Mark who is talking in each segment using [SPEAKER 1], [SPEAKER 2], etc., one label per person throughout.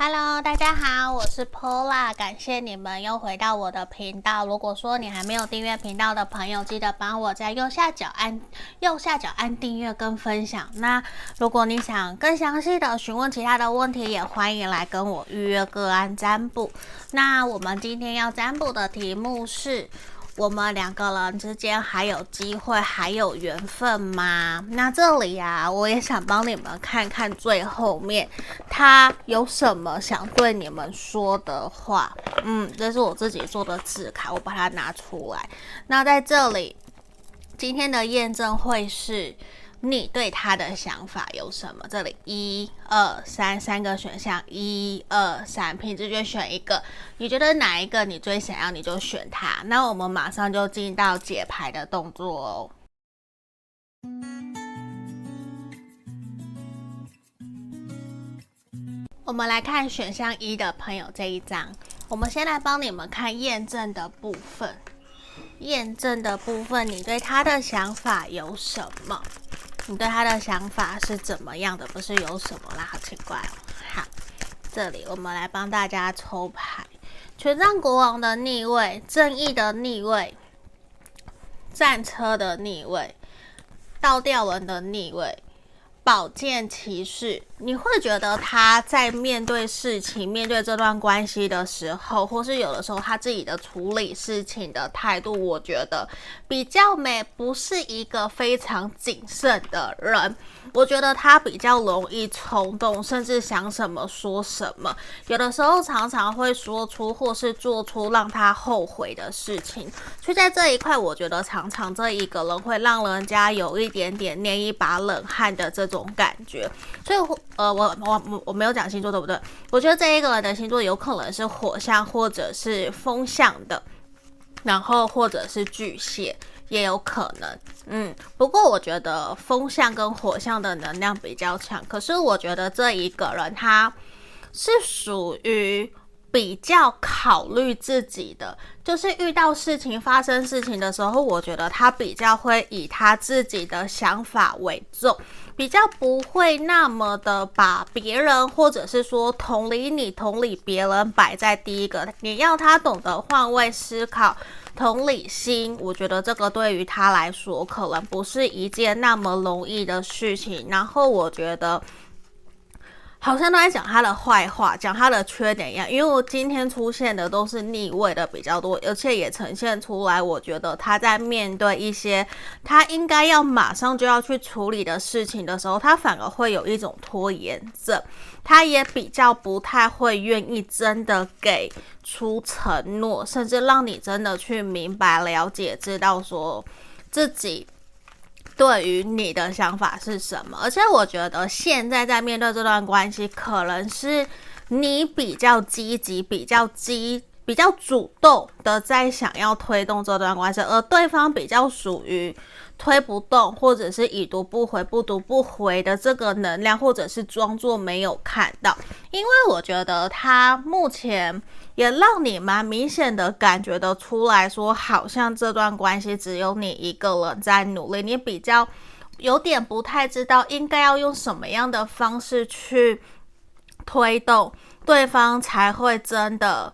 [SPEAKER 1] Hello，大家好，我是 Paula，感谢你们又回到我的频道。如果说你还没有订阅频道的朋友，记得帮我在右下角按右下角按订阅跟分享。那如果你想更详细的询问其他的问题，也欢迎来跟我预约个案占卜。那我们今天要占卜的题目是。我们两个人之间还有机会，还有缘分吗？那这里呀，我也想帮你们看看最后面他有什么想对你们说的话。嗯，这是我自己做的字卡，我把它拿出来。那在这里，今天的验证会是。你对他的想法有什么？这里一二三三个选项，一二三，凭直觉选一个。你觉得哪一个你最想要，你就选它。那我们马上就进到解牌的动作哦。我们来看选项一的朋友这一张。我们先来帮你们看验证的部分。验证的部分，你对他的想法有什么？你对他的想法是怎么样的？不是有什么啦，好奇怪哦。好，这里我们来帮大家抽牌：权杖国王的逆位、正义的逆位、战车的逆位、倒吊人的逆位。宝剑骑士，你会觉得他在面对事情、面对这段关系的时候，或是有的时候他自己的处理事情的态度，我觉得比较没，不是一个非常谨慎的人。我觉得他比较容易冲动，甚至想什么说什么，有的时候常常会说出或是做出让他后悔的事情。所以在这一块，我觉得常常这一个人会让人家有一点点捏一把冷汗的这种种感觉。所以，呃，我我我没有讲星座对不对？我觉得这一个人的星座有可能是火象或者是风象的，然后或者是巨蟹。也有可能，嗯，不过我觉得风象跟火象的能量比较强。可是我觉得这一个人他是属于比较考虑自己的，就是遇到事情发生事情的时候，我觉得他比较会以他自己的想法为重，比较不会那么的把别人或者是说同理你、同理别人摆在第一个。你要他懂得换位思考。同理心，我觉得这个对于他来说可能不是一件那么容易的事情。然后我觉得好像都在讲他的坏话，讲他的缺点一样。因为我今天出现的都是逆位的比较多，而且也呈现出来，我觉得他在面对一些他应该要马上就要去处理的事情的时候，他反而会有一种拖延症。他也比较不太会愿意真的给出承诺，甚至让你真的去明白、了解、知道说自己对于你的想法是什么。而且我觉得现在在面对这段关系，可能是你比较积极、比较积、比较主动的在想要推动这段关系，而对方比较属于。推不动，或者是已读不回、不读不回的这个能量，或者是装作没有看到，因为我觉得他目前也让你蛮明显的感觉得出来说，好像这段关系只有你一个人在努力，你比较有点不太知道应该要用什么样的方式去推动对方才会真的。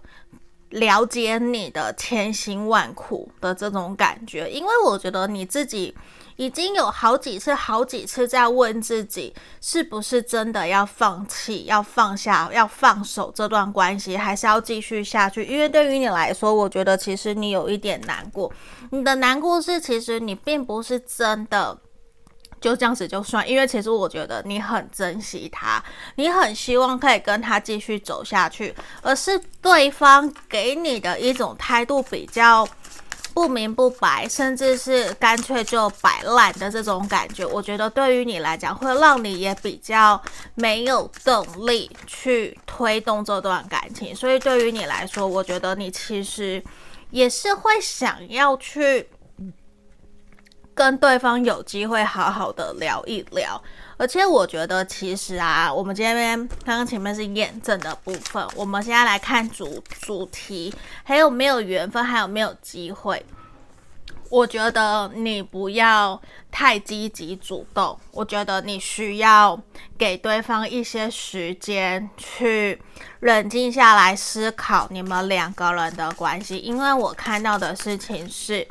[SPEAKER 1] 了解你的千辛万苦的这种感觉，因为我觉得你自己已经有好几次、好几次在问自己，是不是真的要放弃、要放下、要放手这段关系，还是要继续下去？因为对于你来说，我觉得其实你有一点难过，你的难过是其实你并不是真的。就这样子就算，因为其实我觉得你很珍惜他，你很希望可以跟他继续走下去，而是对方给你的一种态度比较不明不白，甚至是干脆就摆烂的这种感觉。我觉得对于你来讲，会让你也比较没有动力去推动这段感情。所以对于你来说，我觉得你其实也是会想要去。跟对方有机会好好的聊一聊，而且我觉得其实啊，我们这边刚刚前面是验证的部分，我们现在来看主主题，还有没有缘分，还有没有机会？我觉得你不要太积极主动，我觉得你需要给对方一些时间去冷静下来思考你们两个人的关系，因为我看到的事情是，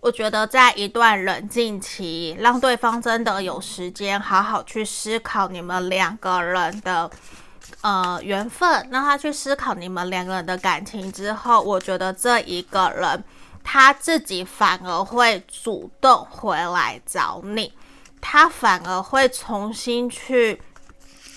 [SPEAKER 1] 我觉得在一段冷静期，让对方真的有时间好好去思考你们两个人的呃缘分，让他去思考你们两个人的感情之后，我觉得这一个人。他自己反而会主动回来找你，他反而会重新去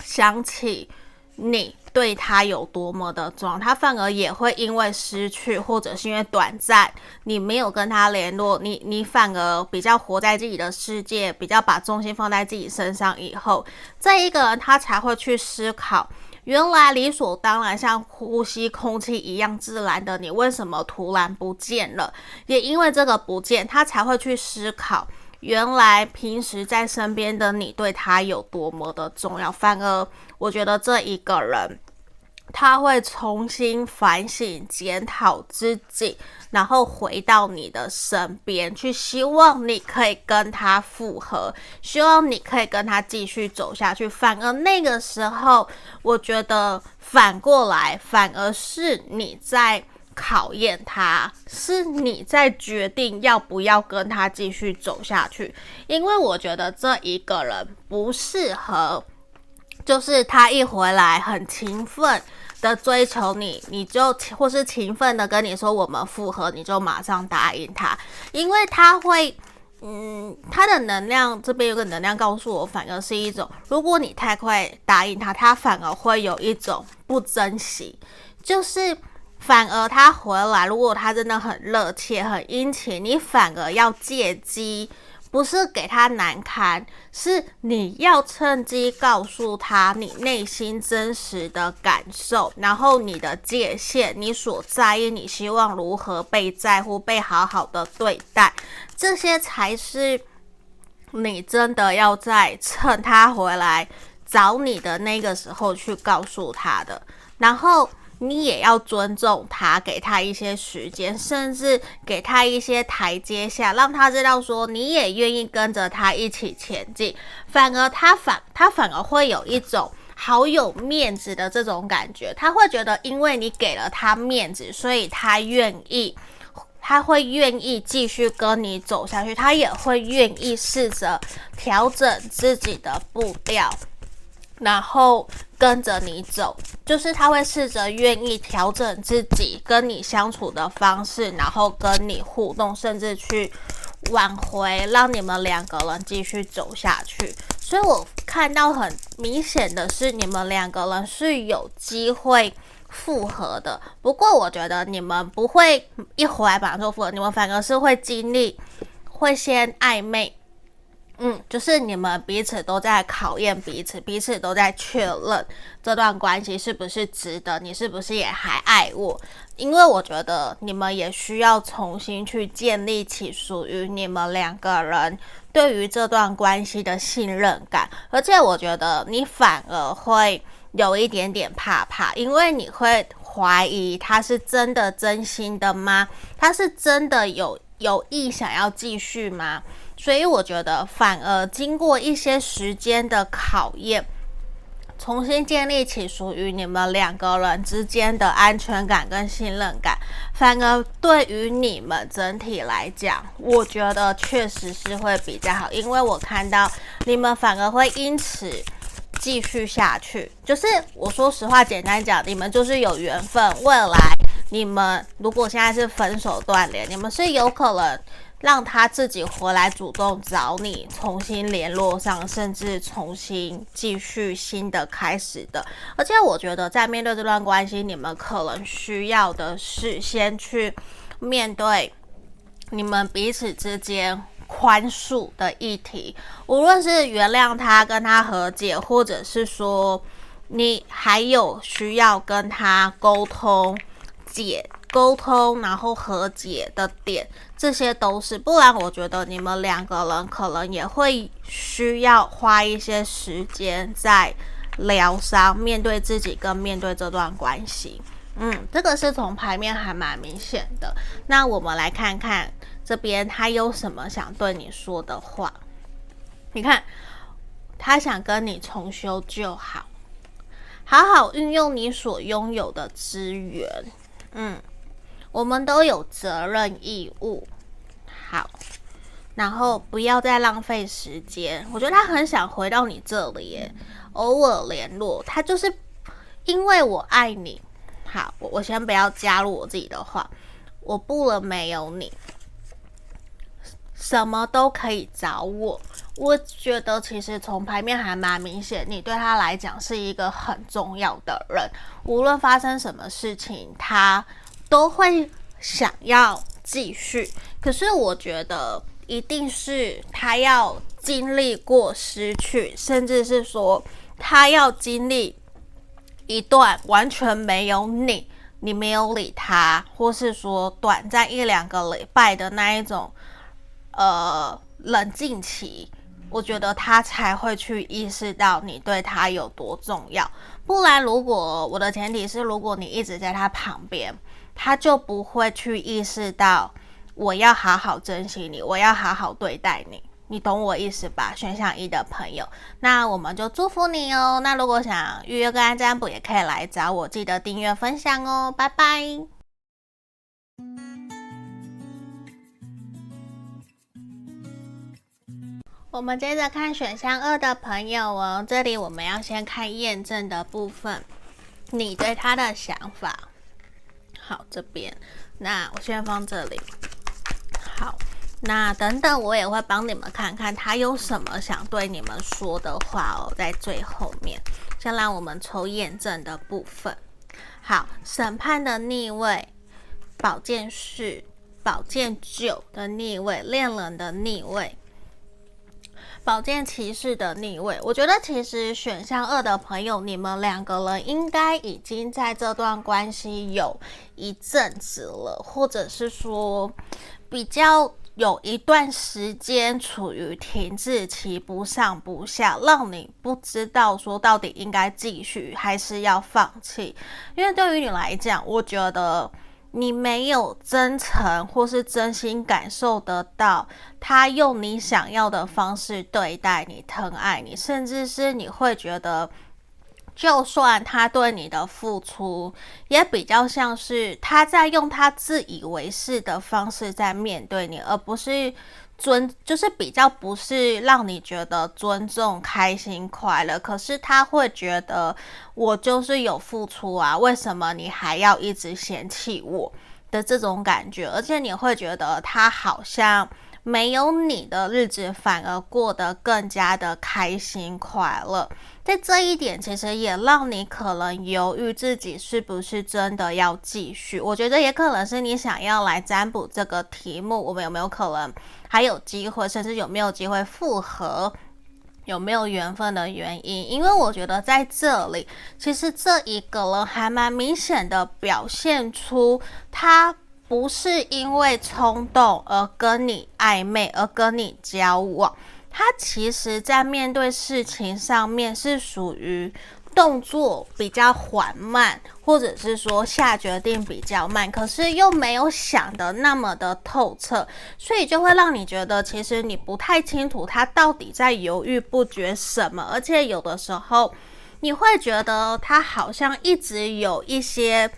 [SPEAKER 1] 想起你对他有多么的重要，他反而也会因为失去或者是因为短暂你没有跟他联络，你你反而比较活在自己的世界，比较把重心放在自己身上以后，这一个人他才会去思考。原来理所当然，像呼吸空气一样自然的你，为什么突然不见了？也因为这个不见，他才会去思考，原来平时在身边的你对他有多么的重要。反而，我觉得这一个人。他会重新反省、检讨自己，然后回到你的身边去，希望你可以跟他复合，希望你可以跟他继续走下去。反而那个时候，我觉得反过来，反而是你在考验他，是你在决定要不要跟他继续走下去。因为我觉得这一个人不适合，就是他一回来很勤奋。的追求你，你就或是勤奋的跟你说我们复合，你就马上答应他，因为他会，嗯，他的能量这边有个能量告诉我，反而是一种，如果你太快答应他，他反而会有一种不珍惜，就是反而他回来，如果他真的很热切、很殷勤，你反而要借机。不是给他难堪，是你要趁机告诉他你内心真实的感受，然后你的界限，你所在意，你希望如何被在乎、被好好的对待，这些才是你真的要在趁他回来找你的那个时候去告诉他的，然后。你也要尊重他，给他一些时间，甚至给他一些台阶下，让他知道说你也愿意跟着他一起前进。反而他反他反而会有一种好有面子的这种感觉，他会觉得因为你给了他面子，所以他愿意，他会愿意继续跟你走下去，他也会愿意试着调整自己的步调。然后跟着你走，就是他会试着愿意调整自己跟你相处的方式，然后跟你互动，甚至去挽回，让你们两个人继续走下去。所以我看到很明显的是，你们两个人是有机会复合的。不过我觉得你们不会一回来马上就复合，你们反而是会经历，会先暧昧。嗯，就是你们彼此都在考验彼此，彼此都在确认这段关系是不是值得，你是不是也还爱我？因为我觉得你们也需要重新去建立起属于你们两个人对于这段关系的信任感，而且我觉得你反而会有一点点怕怕，因为你会怀疑他是真的真心的吗？他是真的有有意想要继续吗？所以我觉得，反而经过一些时间的考验，重新建立起属于你们两个人之间的安全感跟信任感，反而对于你们整体来讲，我觉得确实是会比较好，因为我看到你们反而会因此继续下去。就是我说实话，简单讲，你们就是有缘分，未来你们如果现在是分手断联，你们是有可能。让他自己回来主动找你，重新联络上，甚至重新继续新的开始的。而且我觉得，在面对这段关系，你们可能需要的是先去面对你们彼此之间宽恕的议题，无论是原谅他、跟他和解，或者是说你还有需要跟他沟通解。沟通，然后和解的点，这些都是，不然我觉得你们两个人可能也会需要花一些时间在疗伤，面对自己跟面对这段关系。嗯，这个是从牌面还蛮明显的。那我们来看看这边他有什么想对你说的话？你看，他想跟你重修旧好，好好运用你所拥有的资源。嗯，我们都有责任义务。好，然后不要再浪费时间。我觉得他很想回到你这里，偶尔联络。他就是因为我爱你。好，我我先不要加入我自己的话。我不能没有你，什么都可以找我。我觉得其实从牌面还蛮明显，你对他来讲是一个很重要的人。无论发生什么事情，他都会想要。继续，可是我觉得一定是他要经历过失去，甚至是说他要经历一段完全没有你，你没有理他，或是说短暂一两个礼拜的那一种呃冷静期，我觉得他才会去意识到你对他有多重要。不然，如果我的前提是，如果你一直在他旁边。他就不会去意识到我要好好珍惜你，我要好好对待你，你懂我意思吧？选项一的朋友，那我们就祝福你哦。那如果想预约个案占卜，也可以来找我，记得订阅分享哦。拜拜。我们接着看选项二的朋友哦，这里我们要先看验证的部分，你对他的想法。好，这边，那我先放这里。好，那等等我也会帮你们看看他有什么想对你们说的话哦，在最后面。先让我们抽验证的部分。好，审判的逆位，宝剑四，宝剑九的逆位，恋人的逆位。宝剑骑士的逆位，我觉得其实选项二的朋友，你们两个人应该已经在这段关系有一阵子了，或者是说比较有一段时间处于停滞期，不上不下，让你不知道说到底应该继续还是要放弃。因为对于你来讲，我觉得。你没有真诚或是真心感受得到他用你想要的方式对待你、疼爱你，甚至是你会觉得，就算他对你的付出，也比较像是他在用他自以为是的方式在面对你，而不是。尊就是比较不是让你觉得尊重、开心、快乐，可是他会觉得我就是有付出啊，为什么你还要一直嫌弃我的这种感觉？而且你会觉得他好像没有你的日子反而过得更加的开心快乐。在这一点，其实也让你可能犹豫自己是不是真的要继续。我觉得也可能是你想要来占卜这个题目，我们有没有可能？还有机会，甚至有没有机会复合，有没有缘分的原因？因为我觉得在这里，其实这一个人还蛮明显的表现出，他不是因为冲动而跟你暧昧，而跟你交往，他其实在面对事情上面是属于。动作比较缓慢，或者是说下决定比较慢，可是又没有想得那么的透彻，所以就会让你觉得其实你不太清楚他到底在犹豫不决什么，而且有的时候你会觉得他好像一直有一些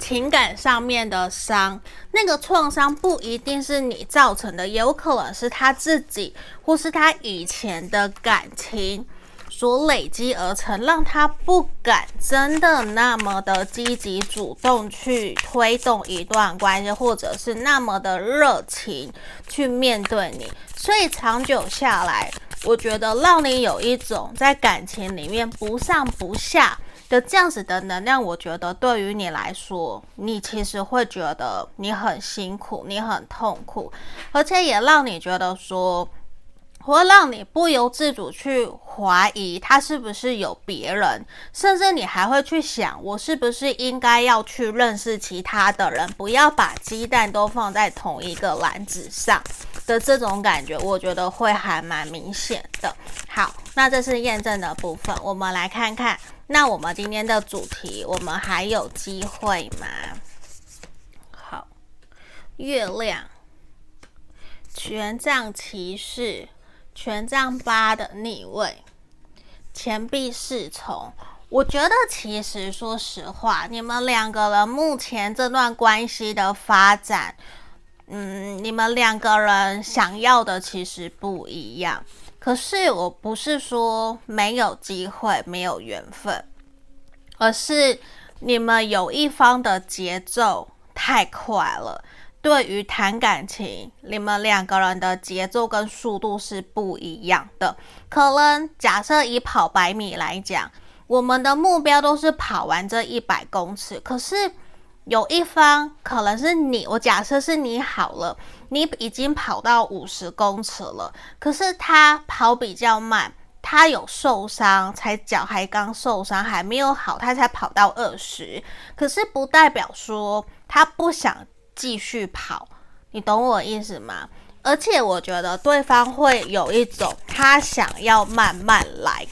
[SPEAKER 1] 情感上面的伤，那个创伤不一定是你造成的，也有可能是他自己或是他以前的感情。所累积而成，让他不敢真的那么的积极主动去推动一段关系，或者是那么的热情去面对你。所以长久下来，我觉得让你有一种在感情里面不上不下的这样子的能量，我觉得对于你来说，你其实会觉得你很辛苦，你很痛苦，而且也让你觉得说。会让你不由自主去怀疑他是不是有别人，甚至你还会去想，我是不是应该要去认识其他的人，不要把鸡蛋都放在同一个篮子上的这种感觉，我觉得会还蛮明显的。好，那这是验证的部分，我们来看看，那我们今天的主题，我们还有机会吗？好，月亮。权杖骑士、权杖八的逆位、钱币侍从。我觉得，其实说实话，你们两个人目前这段关系的发展，嗯，你们两个人想要的其实不一样。可是，我不是说没有机会、没有缘分，而是你们有一方的节奏太快了。对于谈感情，你们两个人的节奏跟速度是不一样的。可能假设以跑百米来讲，我们的目标都是跑完这一百公尺。可是有一方可能是你，我假设是你好了，你已经跑到五十公尺了，可是他跑比较慢，他有受伤，才脚还刚受伤，还没有好，他才跑到二十。可是不代表说他不想。继续跑，你懂我意思吗？而且我觉得对方会有一种他想要慢慢来，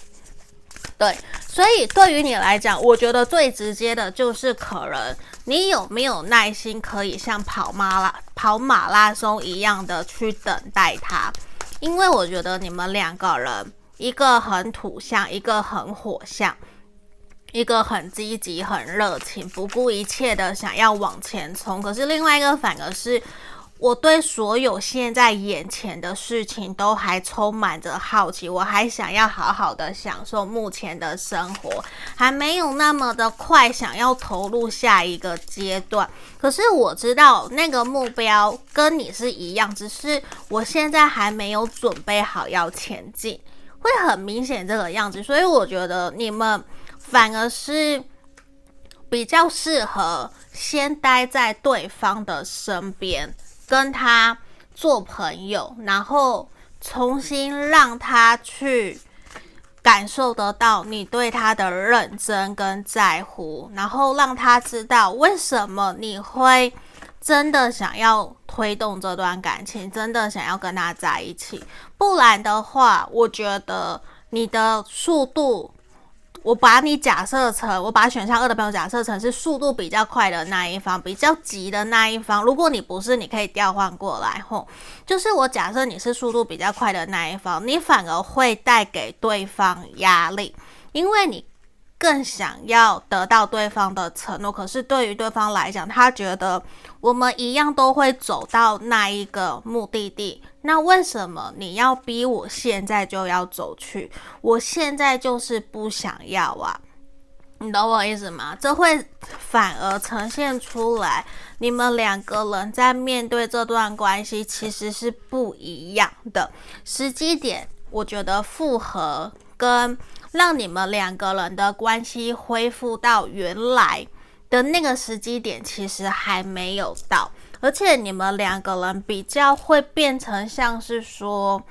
[SPEAKER 1] 对，所以对于你来讲，我觉得最直接的就是可能你有没有耐心，可以像跑马拉跑马拉松一样的去等待他，因为我觉得你们两个人，一个很土象，一个很火象。一个很积极、很热情、不顾一切的想要往前冲，可是另外一个反而是，我对所有现在眼前的事情都还充满着好奇，我还想要好好的享受目前的生活，还没有那么的快想要投入下一个阶段。可是我知道那个目标跟你是一样，只是我现在还没有准备好要前进，会很明显这个样子。所以我觉得你们。反而是比较适合先待在对方的身边，跟他做朋友，然后重新让他去感受得到你对他的认真跟在乎，然后让他知道为什么你会真的想要推动这段感情，真的想要跟他在一起。不然的话，我觉得你的速度。我把你假设成，我把选项二的朋友假设成是速度比较快的那一方，比较急的那一方。如果你不是，你可以调换过来吼。就是我假设你是速度比较快的那一方，你反而会带给对方压力，因为你。更想要得到对方的承诺，可是对于对方来讲，他觉得我们一样都会走到那一个目的地。那为什么你要逼我现在就要走去？我现在就是不想要啊！你懂我意思吗？这会反而呈现出来，你们两个人在面对这段关系其实是不一样的时机点。我觉得复合跟。让你们两个人的关系恢复到原来的那个时机点，其实还没有到，而且你们两个人比较会变成像是说，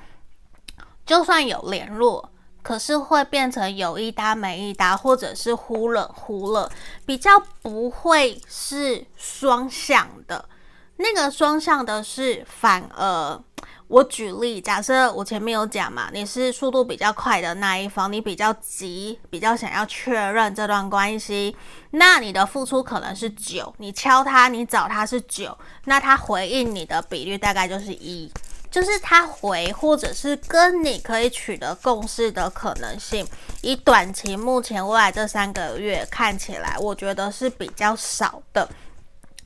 [SPEAKER 1] 就算有联络，可是会变成有一搭没一搭，或者是忽冷忽热，比较不会是双向的。那个双向的是反而。我举例，假设我前面有讲嘛，你是速度比较快的那一方，你比较急，比较想要确认这段关系，那你的付出可能是九，你敲他，你找他是九，那他回应你的比率大概就是一，就是他回或者是跟你可以取得共识的可能性，以短期目前未来这三个月看起来，我觉得是比较少的，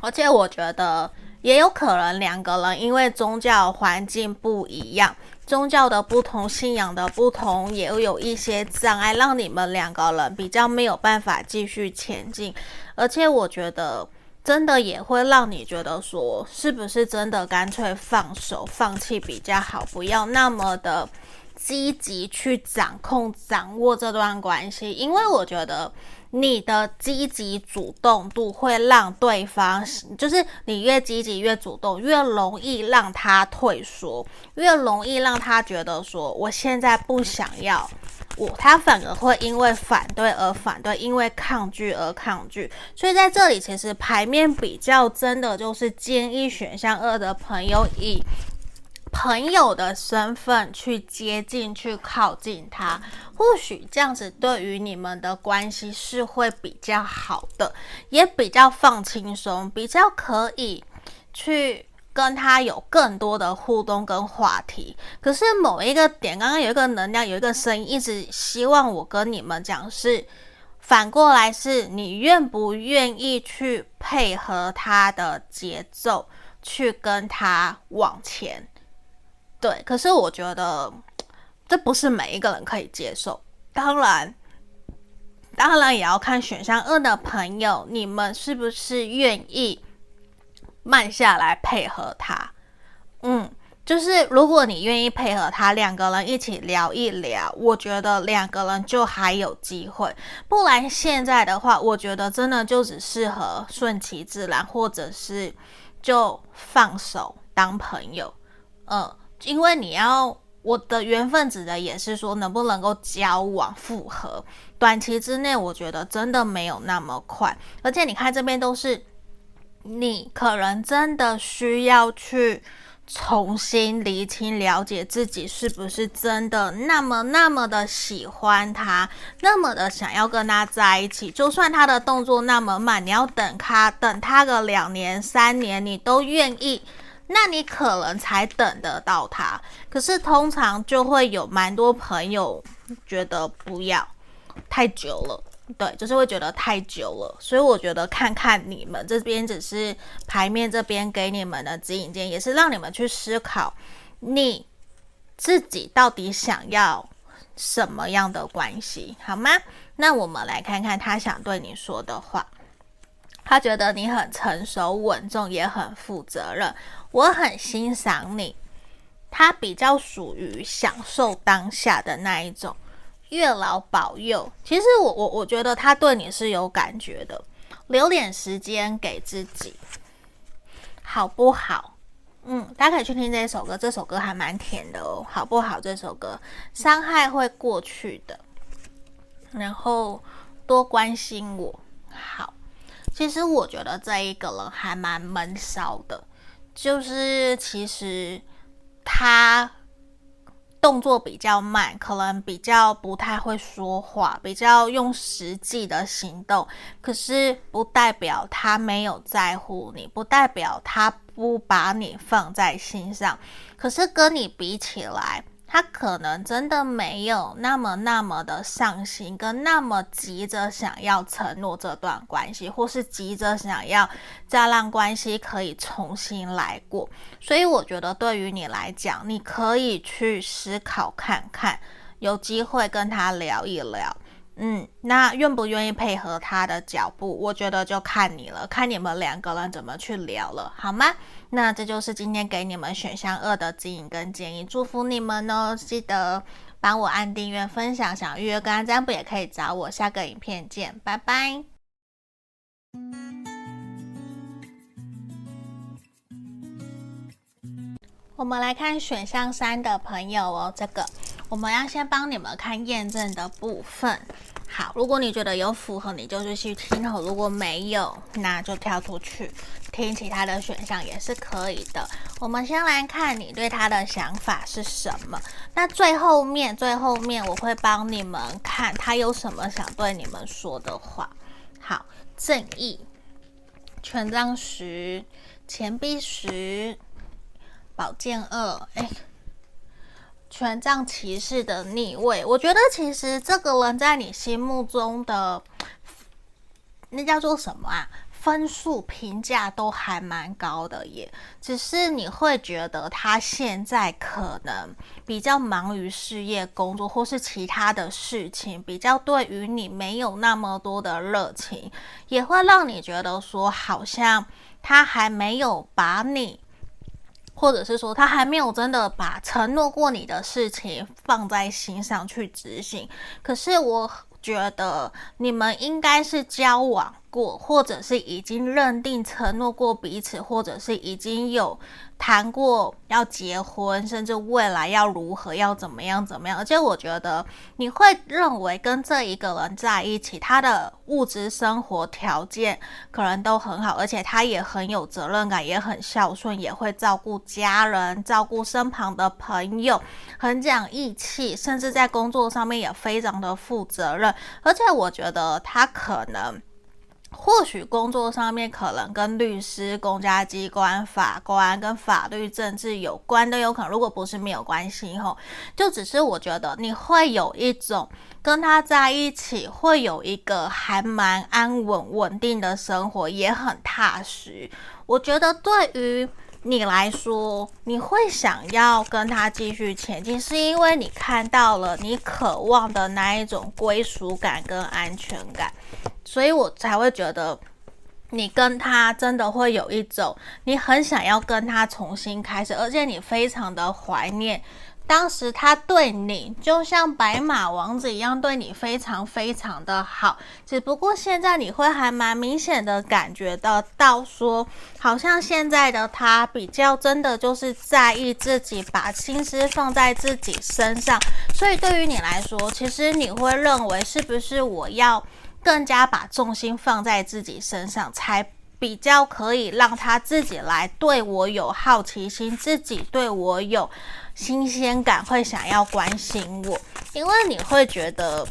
[SPEAKER 1] 而且我觉得。也有可能两个人因为宗教环境不一样，宗教的不同，信仰的不同，也有一些障碍，让你们两个人比较没有办法继续前进。而且我觉得，真的也会让你觉得说，是不是真的干脆放手、放弃比较好，不要那么的积极去掌控、掌握这段关系，因为我觉得。你的积极主动度会让对方，就是你越积极越主动，越容易让他退缩，越容易让他觉得说我现在不想要我，他反而会因为反对而反对，因为抗拒而抗拒。所以在这里，其实牌面比较真的就是建议选项二的朋友以。朋友的身份去接近、去靠近他，或许这样子对于你们的关系是会比较好的，也比较放轻松，比较可以去跟他有更多的互动跟话题。可是某一个点，刚刚有一个能量，有一个声音，一直希望我跟你们讲是，反过来是你愿不愿意去配合他的节奏，去跟他往前。对，可是我觉得这不是每一个人可以接受。当然，当然也要看选项二的朋友，你们是不是愿意慢下来配合他？嗯，就是如果你愿意配合他，两个人一起聊一聊，我觉得两个人就还有机会。不然现在的话，我觉得真的就只适合顺其自然，或者是就放手当朋友。嗯。因为你要我的缘分指的也是说能不能够交往复合，短期之内我觉得真的没有那么快，而且你看这边都是你可能真的需要去重新厘清了解自己是不是真的那么那么的喜欢他，那么的想要跟他在一起，就算他的动作那么慢，你要等他等他个两年三年，你都愿意。那你可能才等得到他，可是通常就会有蛮多朋友觉得不要太久了，对，就是会觉得太久了。所以我觉得看看你们这边只是牌面这边给你们的指引，也是让你们去思考你自己到底想要什么样的关系，好吗？那我们来看看他想对你说的话。他觉得你很成熟、稳重，也很负责任。我很欣赏你。他比较属于享受当下的那一种。月老保佑。其实我我我觉得他对你是有感觉的。留点时间给自己，好不好？嗯，大家可以去听这首歌，这首歌还蛮甜的哦，好不好？这首歌，伤害会过去的。然后多关心我，好。其实我觉得这一个人还蛮闷骚的，就是其实他动作比较慢，可能比较不太会说话，比较用实际的行动。可是不代表他没有在乎你，不代表他不把你放在心上。可是跟你比起来，他可能真的没有那么那么的上心，跟那么急着想要承诺这段关系，或是急着想要再让关系可以重新来过。所以我觉得对于你来讲，你可以去思考看看，有机会跟他聊一聊。嗯，那愿不愿意配合他的脚步，我觉得就看你了，看你们两个人怎么去聊了，好吗？那这就是今天给你们选项二的指引跟建议，祝福你们哦！记得帮我按订阅、分享，想预约个案占卜也可以找我。下个影片见，拜拜。我们来看选项三的朋友哦，这个。我们要先帮你们看验证的部分。好，如果你觉得有符合，你就继续听；如果没有，那就跳出去听其他的选项也是可以的。我们先来看你对他的想法是什么。那最后面，最后面我会帮你们看他有什么想对你们说的话。好，正义，权杖十，钱币十，宝剑二，哎。权杖骑士的逆位，我觉得其实这个人在你心目中的那叫做什么啊？分数评价都还蛮高的耶。只是你会觉得他现在可能比较忙于事业工作，或是其他的事情，比较对于你没有那么多的热情，也会让你觉得说好像他还没有把你。或者是说他还没有真的把承诺过你的事情放在心上去执行，可是我觉得你们应该是交往过，或者是已经认定承诺过彼此，或者是已经有。谈过要结婚，甚至未来要如何，要怎么样怎么样，而且我觉得你会认为跟这一个人在一起，他的物质生活条件可能都很好，而且他也很有责任感，也很孝顺，也会照顾家人，照顾身旁的朋友，很讲义气，甚至在工作上面也非常的负责任，而且我觉得他可能。或许工作上面可能跟律师、公家机关、法官跟法律、政治有关都有可能。如果不是没有关系吼，就只是我觉得你会有一种跟他在一起会有一个还蛮安稳、稳定的生活，也很踏实。我觉得对于你来说，你会想要跟他继续前进，是因为你看到了你渴望的那一种归属感跟安全感。所以我才会觉得，你跟他真的会有一种，你很想要跟他重新开始，而且你非常的怀念当时他对你，就像白马王子一样对你非常非常的好。只不过现在你会还蛮明显的感觉得到说，好像现在的他比较真的就是在意自己，把心思放在自己身上。所以对于你来说，其实你会认为是不是我要？更加把重心放在自己身上，才比较可以让他自己来对我有好奇心，自己对我有新鲜感，会想要关心我。因为你会觉得，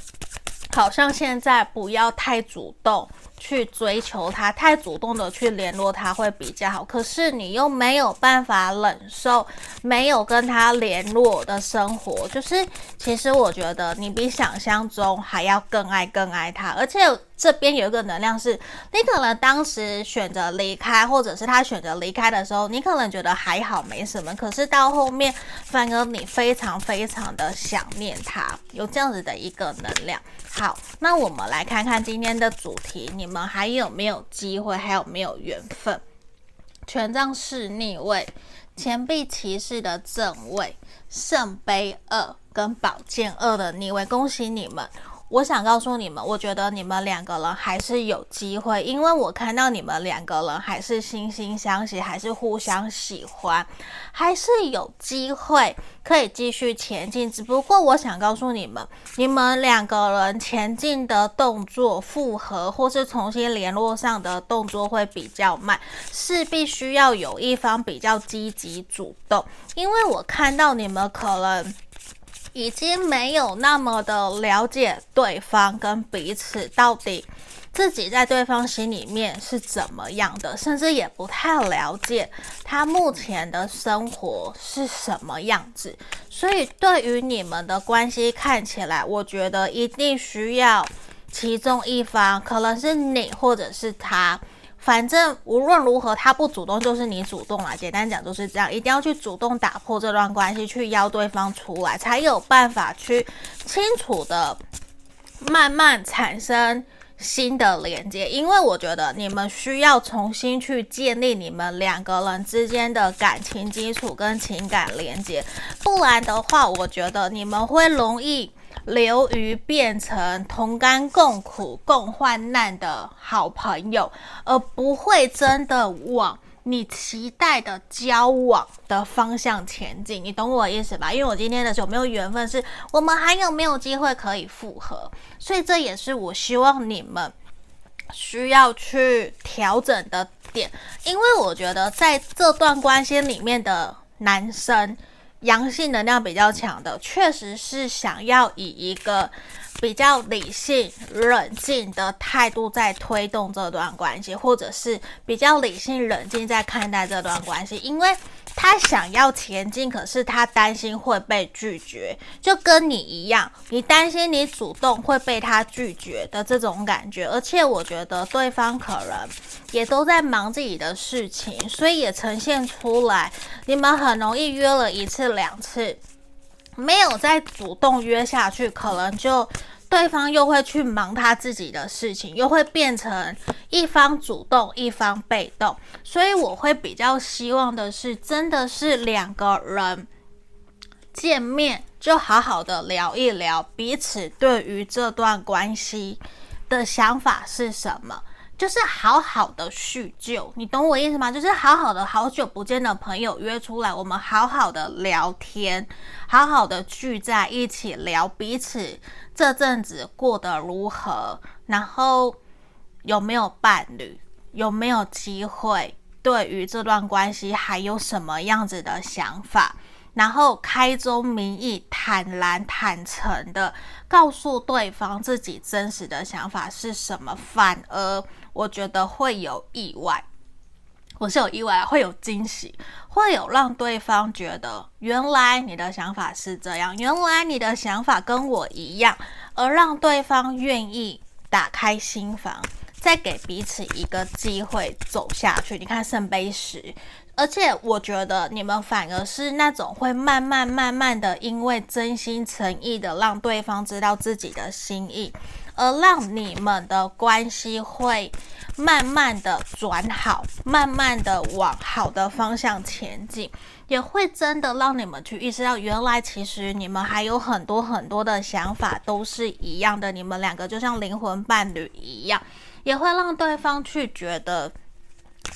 [SPEAKER 1] 好像现在不要太主动。去追求他，太主动的去联络他会比较好。可是你又没有办法忍受没有跟他联络的生活，就是其实我觉得你比想象中还要更爱更爱他，而且。这边有一个能量是，你可能当时选择离开，或者是他选择离开的时候，你可能觉得还好没什么，可是到后面反而你非常非常的想念他，有这样子的一个能量。好，那我们来看看今天的主题，你们还有没有机会，还有没有缘分？权杖四逆位，钱币骑士的正位，圣杯二跟宝剑二的逆位，恭喜你们。我想告诉你们，我觉得你们两个人还是有机会，因为我看到你们两个人还是惺惺相惜，还是互相喜欢，还是有机会可以继续前进。只不过我想告诉你们，你们两个人前进的动作、复合或是重新联络上的动作会比较慢，是必须要有一方比较积极主动，因为我看到你们可能。已经没有那么的了解对方跟彼此到底自己在对方心里面是怎么样的，甚至也不太了解他目前的生活是什么样子。所以对于你们的关系看起来，我觉得一定需要其中一方，可能是你或者是他。反正无论如何，他不主动就是你主动啦。简单讲就是这样，一定要去主动打破这段关系，去邀对方出来，才有办法去清楚的慢慢产生新的连接。因为我觉得你们需要重新去建立你们两个人之间的感情基础跟情感连接，不然的话，我觉得你们会容易。流于变成同甘共苦、共患难的好朋友，而不会真的往你期待的交往的方向前进。你懂我意思吧？因为我今天的时候没有缘分，是我们还有没有机会可以复合？所以这也是我希望你们需要去调整的点，因为我觉得在这段关系里面的男生。阳性能量比较强的，确实是想要以一个比较理性、冷静的态度在推动这段关系，或者是比较理性、冷静在看待这段关系，因为他想要前进，可是他担心会被拒绝，就跟你一样，你担心你主动会被他拒绝的这种感觉，而且我觉得对方可能也都在忙自己的事情，所以也呈现出来，你们很容易约了一次两次，没有再主动约下去，可能就对方又会去忙他自己的事情，又会变成一方主动，一方被动。所以我会比较希望的是，真的是两个人见面就好好的聊一聊彼此对于这段关系的想法是什么。就是好好的叙旧，你懂我意思吗？就是好好的好久不见的朋友约出来，我们好好的聊天，好好的聚在一起聊彼此这阵子过得如何，然后有没有伴侣，有没有机会，对于这段关系还有什么样子的想法？然后开宗明义、坦然坦诚的告诉对方自己真实的想法是什么，反而我觉得会有意外。我是有意外，会有惊喜，会有让对方觉得原来你的想法是这样，原来你的想法跟我一样，而让对方愿意打开心房，再给彼此一个机会走下去。你看圣杯十，而且我觉得你们反而是那种会慢慢慢慢的，因为真心诚意的让对方知道自己的心意。而让你们的关系会慢慢的转好，慢慢的往好的方向前进，也会真的让你们去意识到，原来其实你们还有很多很多的想法都是一样的，你们两个就像灵魂伴侣一样，也会让对方去觉得，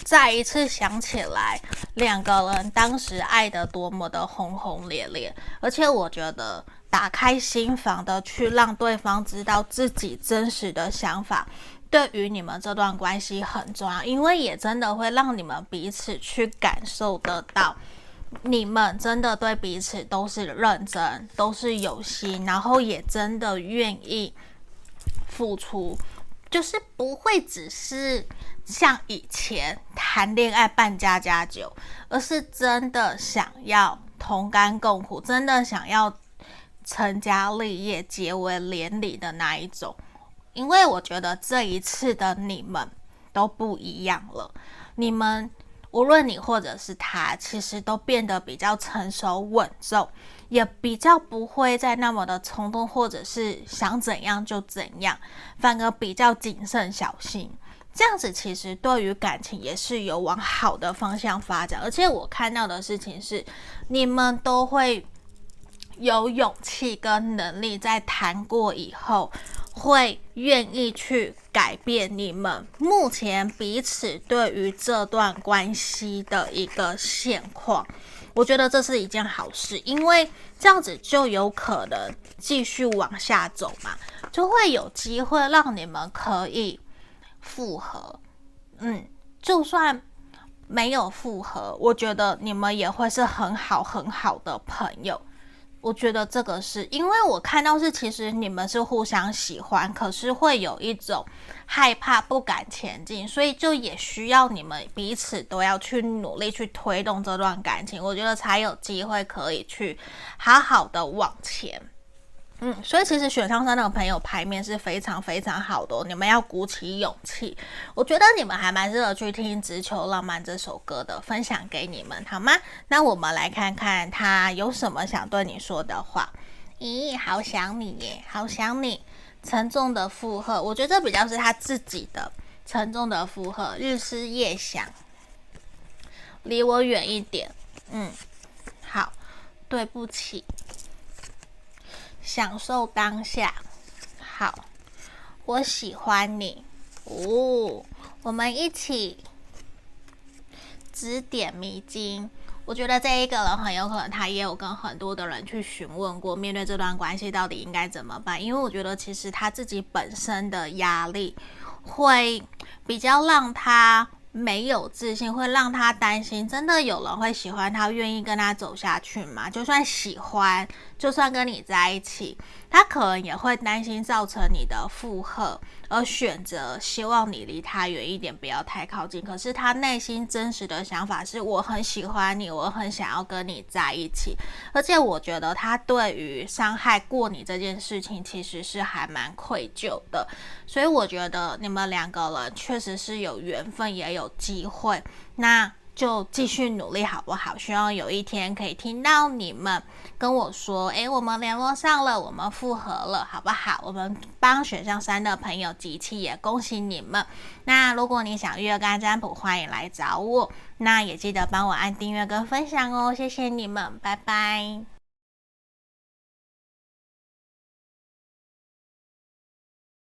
[SPEAKER 1] 再一次想起来两个人当时爱得多么的轰轰烈烈，而且我觉得。打开心房的去让对方知道自己真实的想法，对于你们这段关系很重要，因为也真的会让你们彼此去感受得到，你们真的对彼此都是认真，都是有心，然后也真的愿意付出，就是不会只是像以前谈恋爱办家家酒，而是真的想要同甘共苦，真的想要。成家立业、结为连理的那一种，因为我觉得这一次的你们都不一样了。你们无论你或者是他，其实都变得比较成熟稳重，也比较不会再那么的冲动，或者是想怎样就怎样，反而比较谨慎小心。这样子其实对于感情也是有往好的方向发展。而且我看到的事情是，你们都会。有勇气跟能力，在谈过以后，会愿意去改变你们目前彼此对于这段关系的一个现况。我觉得这是一件好事，因为这样子就有可能继续往下走嘛，就会有机会让你们可以复合。嗯，就算没有复合，我觉得你们也会是很好很好的朋友。我觉得这个是因为我看到是，其实你们是互相喜欢，可是会有一种害怕、不敢前进，所以就也需要你们彼此都要去努力去推动这段感情，我觉得才有机会可以去好好的往前。嗯，所以其实选上三的朋友牌面是非常非常好的，你们要鼓起勇气。我觉得你们还蛮适合去听《直球浪漫》这首歌的，分享给你们好吗？那我们来看看他有什么想对你说的话。咦，好想你耶，好想你，沉重的负荷，我觉得这比较是他自己的沉重的负荷，日思夜想，离我远一点。嗯，好，对不起。享受当下，好，我喜欢你哦，我们一起指点迷津。我觉得这一个人很有可能，他也有跟很多的人去询问过，面对这段关系到底应该怎么办。因为我觉得其实他自己本身的压力会比较让他。没有自信会让他担心，真的有人会喜欢他，愿意跟他走下去吗？就算喜欢，就算跟你在一起，他可能也会担心造成你的负荷，而选择希望你离他远一点，不要太靠近。可是他内心真实的想法是：我很喜欢你，我很想要跟你在一起。而且我觉得他对于伤害过你这件事情，其实是还蛮愧疚的。所以我觉得你们两个人确实是有缘分，也有机会。那。就继续努力好不好？希望有一天可以听到你们跟我说：“诶，我们联络上了，我们复合了，好不好？”我们帮选项三的朋友集气，也恭喜你们。那如果你想预约个占卜，欢迎来找我。那也记得帮我按订阅跟分享哦，谢谢你们，拜拜。